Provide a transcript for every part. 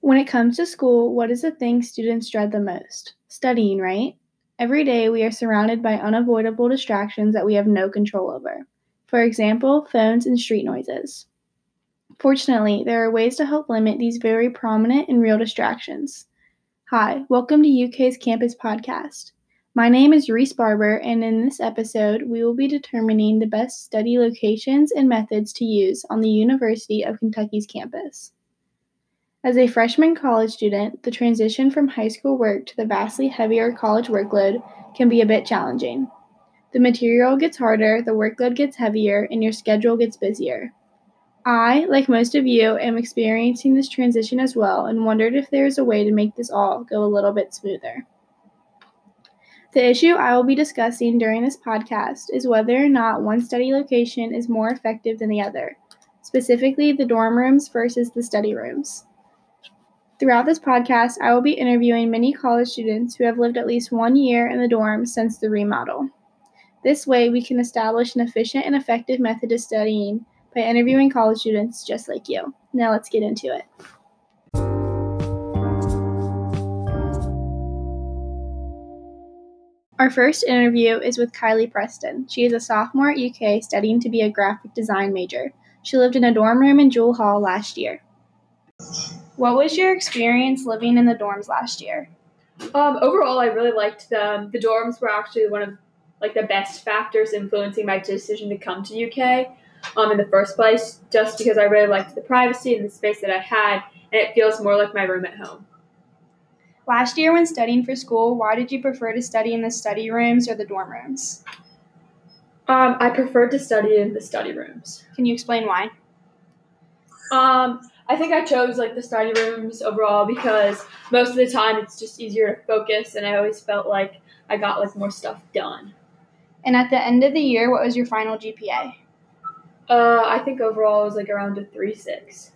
When it comes to school, what is the thing students dread the most? Studying, right? Every day we are surrounded by unavoidable distractions that we have no control over. For example, phones and street noises. Fortunately, there are ways to help limit these very prominent and real distractions. Hi, welcome to UK's Campus Podcast. My name is Reese Barber, and in this episode, we will be determining the best study locations and methods to use on the University of Kentucky's campus. As a freshman college student, the transition from high school work to the vastly heavier college workload can be a bit challenging. The material gets harder, the workload gets heavier, and your schedule gets busier. I, like most of you, am experiencing this transition as well and wondered if there is a way to make this all go a little bit smoother. The issue I will be discussing during this podcast is whether or not one study location is more effective than the other, specifically the dorm rooms versus the study rooms. Throughout this podcast, I will be interviewing many college students who have lived at least one year in the dorms since the remodel. This way, we can establish an efficient and effective method of studying by interviewing college students just like you. Now, let's get into it. Our first interview is with Kylie Preston. She is a sophomore at UK studying to be a graphic design major. She lived in a dorm room in Jewell Hall last year. What was your experience living in the dorms last year? Um, overall, I really liked them. The dorms were actually one of like the best factors influencing my decision to come to UK um, in the first place, just because I really liked the privacy and the space that I had, and it feels more like my room at home. Last year, when studying for school, why did you prefer to study in the study rooms or the dorm rooms? Um, I preferred to study in the study rooms. Can you explain why? Um, I think I chose like the study rooms overall because most of the time it's just easier to focus, and I always felt like I got like more stuff done. And at the end of the year, what was your final GPA? Uh, I think overall it was like around a three six.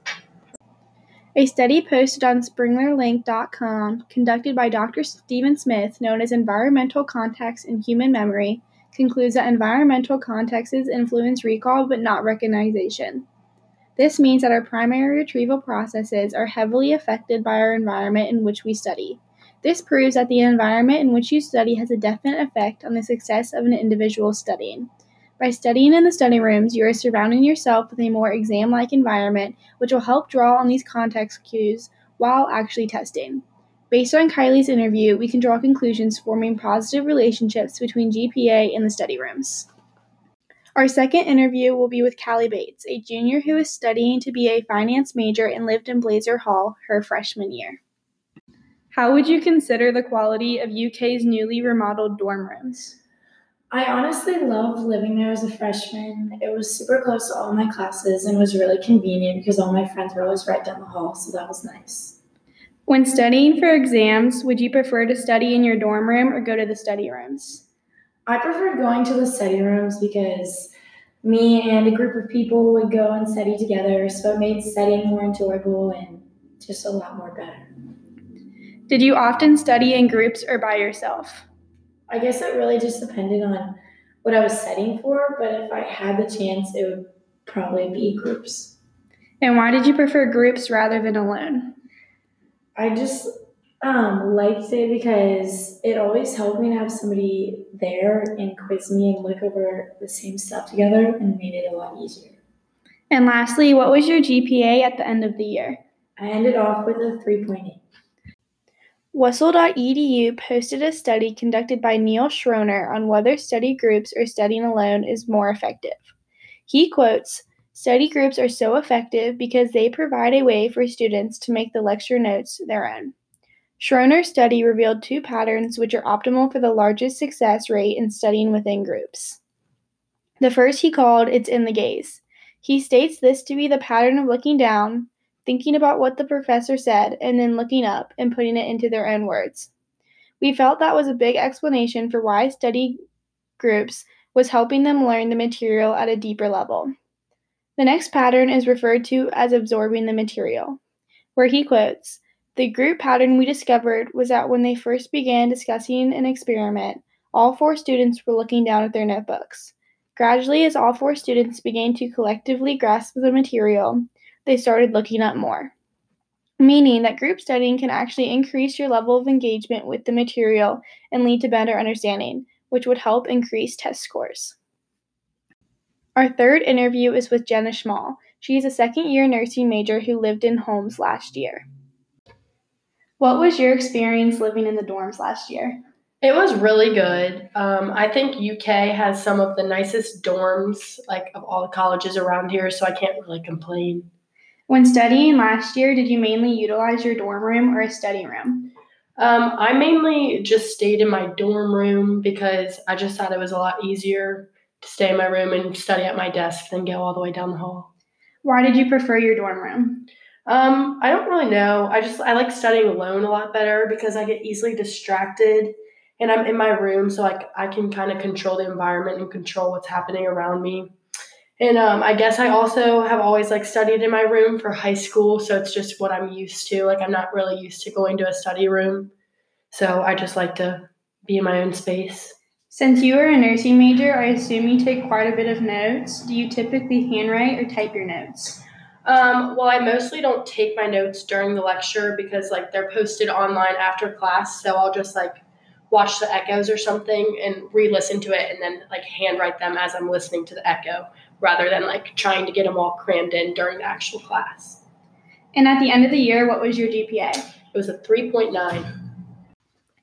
A study posted on SpringerLink.com, conducted by Dr. Stephen Smith, known as Environmental Context in Human Memory, concludes that environmental contexts influence recall but not recognition. This means that our primary retrieval processes are heavily affected by our environment in which we study. This proves that the environment in which you study has a definite effect on the success of an individual studying. By studying in the study rooms, you are surrounding yourself with a more exam like environment, which will help draw on these context cues while actually testing. Based on Kylie's interview, we can draw conclusions forming positive relationships between GPA and the study rooms. Our second interview will be with Callie Bates, a junior who is studying to be a finance major and lived in Blazer Hall her freshman year. How would you consider the quality of UK's newly remodeled dorm rooms? I honestly loved living there as a freshman. It was super close to all my classes and was really convenient because all my friends were always right down the hall, so that was nice. When studying for exams, would you prefer to study in your dorm room or go to the study rooms? I preferred going to the study rooms because me and a group of people would go and study together, so it made studying more enjoyable and just a lot more better. Did you often study in groups or by yourself? I guess it really just depended on what I was studying for, but if I had the chance, it would probably be groups. And why did you prefer groups rather than alone? I just um, liked it because it always helped me to have somebody there and quiz me and look over the same stuff together and made it a lot easier. And lastly, what was your GPA at the end of the year? I ended off with a 3.8. WSL.edu posted a study conducted by Neil Schroner on whether study groups or studying alone is more effective. He quotes, Study groups are so effective because they provide a way for students to make the lecture notes their own. Schroner's study revealed two patterns which are optimal for the largest success rate in studying within groups. The first he called It's in the Gaze. He states this to be the pattern of looking down, thinking about what the professor said, and then looking up and putting it into their own words. We felt that was a big explanation for why study groups was helping them learn the material at a deeper level. The next pattern is referred to as absorbing the material, where he quotes, the group pattern we discovered was that when they first began discussing an experiment, All four students were looking down at their notebooks. Gradually, as all four students began to collectively grasp the material, they started looking up more. Meaning that group studying can actually increase your level of engagement with the material and lead to better understanding, which would help increase test scores. Our third interview is with Jenna Schmall. She is a second year nursing major who lived in Holmes last year. What was your experience living in the dorms last year? It was really good. Um, I think UK has some of the nicest dorms, like of all the colleges around here, so I can't really complain. When studying last year, did you mainly utilize your dorm room or a study room? Um, I mainly just stayed in my dorm room because I just thought it was a lot easier to stay in my room and study at my desk than go all the way down the hall. Why did you prefer your dorm room? Um, I don't really know. I just I like studying alone a lot better because I get easily distracted and I'm in my room so like I can kind of control the environment and control what's happening around me. And um, I guess I also have always like studied in my room for high school, so it's just what I'm used to. Like I'm not really used to going to a study room, so I just like to be in my own space. Since you are a nursing major, I assume you take quite a bit of notes. Do you typically handwrite or type your notes? Um, well, I mostly don't take my notes during the lecture because like they're posted online after class, so I'll just like watch the echoes or something and re-listen to it and then like handwrite them as I'm listening to the echo rather than like trying to get them all crammed in during the actual class. And at the end of the year, what was your GPA? It was a 3.9.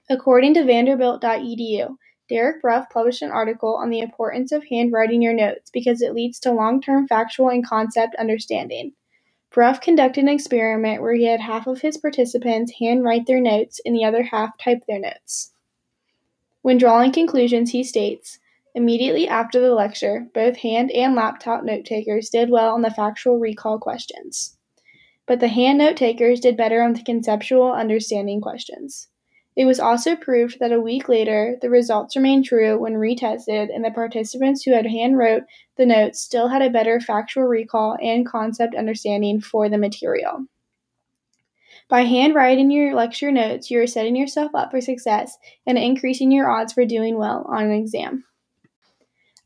According to vanderbilt.edu, Derek Bruff published an article on the importance of handwriting your notes because it leads to long term factual and concept understanding. Bruff conducted an experiment where he had half of his participants handwrite their notes and the other half type their notes. When drawing conclusions, he states Immediately after the lecture, both hand and laptop note takers did well on the factual recall questions. But the hand note takers did better on the conceptual understanding questions. It was also proved that a week later, the results remained true when retested, and the participants who had hand wrote the notes still had a better factual recall and concept understanding for the material. By handwriting your lecture notes, you are setting yourself up for success and increasing your odds for doing well on an exam.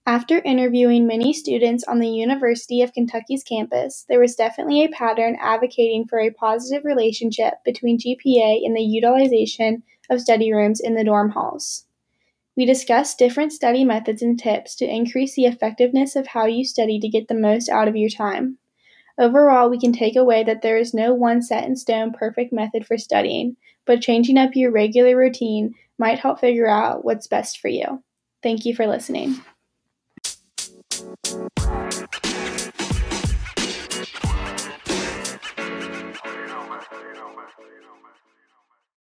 After interviewing many students on the University of Kentucky's campus, there was definitely a pattern advocating for a positive relationship between GPA and the utilization of study rooms in the dorm halls. We discussed different study methods and tips to increase the effectiveness of how you study to get the most out of your time. Overall, we can take away that there is no one set in stone perfect method for studying, but changing up your regular routine might help figure out what's best for you. Thank you for listening.